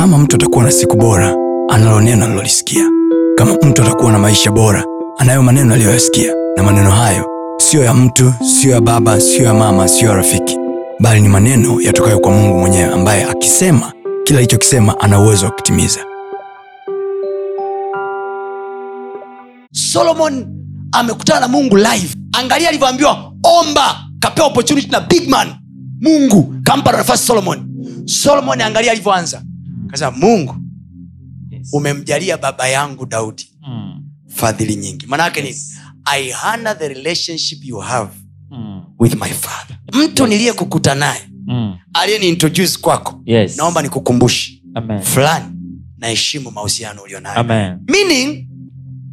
kama mtu atakuwa na siku bora, analo neno alilolisikia. Kama mtu atakuwa na maisha bora, anayo maneno aliyoyasikia, na maneno hayo siyo ya mtu, siyo ya baba, siyo ya mama, siyo ya rafiki, bali ni maneno yatokayo kwa Mungu mwenyewe, ambaye akisema kila alichokisema ana uwezo wa kutimiza. solomon amekutana na mungu live. Angalia alivyoambiwa omba kapewa opportunity na big man. Mungu kampa nafasi solomon. Solomon angalia alivyoanza kasema mungu Yes. umemjalia baba yangu daudi Mm. fadhili nyingi maanaake ni Yes. i hana the relationship you have Mm. with my father mtu niliyekukuta naye Mm. aliyeni introduce kwako Yes. naomba nikukumbushe fulani naheshimu mahusiano ulio nayo meaning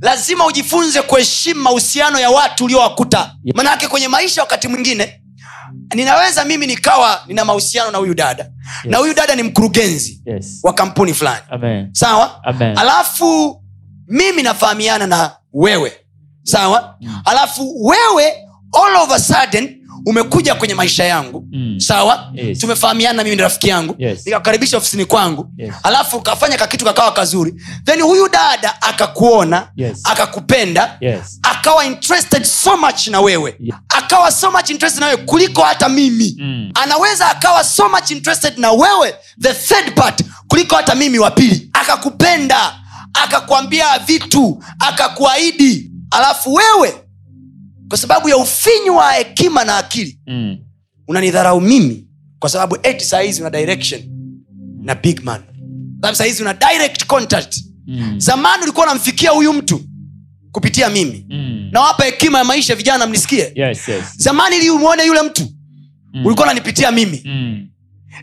lazima ujifunze kuheshimu mahusiano ya watu uliowakuta Yeah. manake kwenye maisha wakati mwingine ninaweza mimi nikawa nina mahusiano na huyu dada. Na huyu dada ni mkurugenzi Yes. wa kampuni fulani. Sawa? Amen. alafu mimi nafahamiana na wewe. Sawa? Mm. alafu wewe all of a sudden umekuja kwenye maisha yangu Mm. sawa Yes. tumefahamiana mimi ni rafiki yangu Yes. nikakukaribisha ofisini kwangu Yes. alafu ukafanya kakitu kakawa kazuri then huyu dada akakuona Yes. akakupenda Yes. akawa interested so much na wewe Yeah. akawa so much interested na wewe kuliko hata mimi Mm. anaweza akawa so much interested na wewe the third part kuliko hata mimi wa pili akakupenda akakwambia vitu akakuahidi alafu wewe kwa sababu ya ufinyu wa hekima na akili Mm. unanidharau mimi kwa sababu eti sahizi una direction na big man sababu sahizi una direct contact Mm. zamani ulikuwa unamfikia huyu mtu kupitia mimi Mm. nawapa hekima ya maisha vijana mnisikie Yes, yes. zamani ili umwone yule mtu Mm. ulikuwa unanipitia mimi Mm.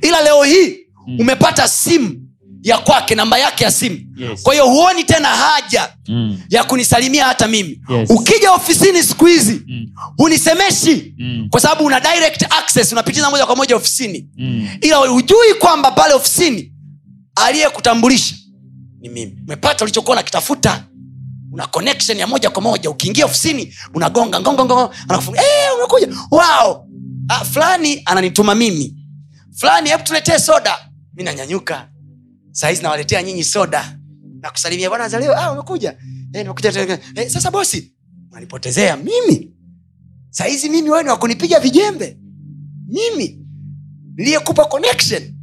ila leo hii Mm. umepata simu ya kwake namba yake ya simu. Yes. kwa hiyo huoni tena haja Mm. ya kunisalimia hata mimi. Yes. ukija ofisini siku hizi Mm. hunisemeshi. Mm. kwa sababu una direct access unapitiza moja kwa moja ofisini. Mm. ila hujui kwamba pale ofisini aliyekutambulisha ni mimi. Umepata ulichokuwa nakitafuta una connection ya moja kwa moja. Ukiingia ofisini unagonga ngongo ngongo anakufunga hey, umekuja. Wow. Ah, fulani ananituma mimi. Fulani hebu tuletee soda. Mi nanyanyuka sahizi nawaletea nyinyi soda. Nakusalimia bwana zaleo ah, umekuja. Eh, eh, sasa bosi unanipotezea mimi? Sahizi mimi wewe wakunipiga vijembe. Mimi niliyekupa connection.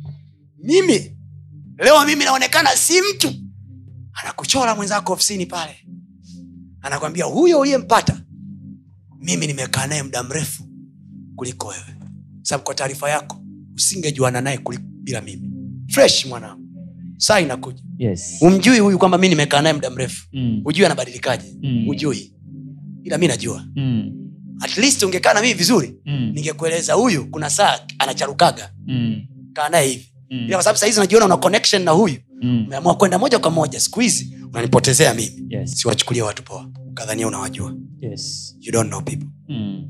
Mimi leo mimi naonekana si mtu. Anakuchora mwenzako ofisini pale. Anakwambia huyo uliyempata mimi nimekaa naye muda mrefu kuliko wewe. Sababu kwa taarifa yako usingejuana naye bila mimi. Fresh mwanangu saa inakuja Yes. umjui huyu kwamba mi nimekaa naye muda mrefu Mm. hujui anabadilikaje Mm. ujui ila mi najua Mm. at least ungekaa na mimi vizuri Mm. ningekueleza huyu kuna saa anacharukaga Mm. kaa naye hivi Mm. ila kwa sababu sahizi unajiona una connection na huyu Mm. umeamua kwenda moja kwa moja siku hizi unanipotezea mimi Yes. siwachukulia watu poa ukadhania unawajua Yes. you don't know people Mm.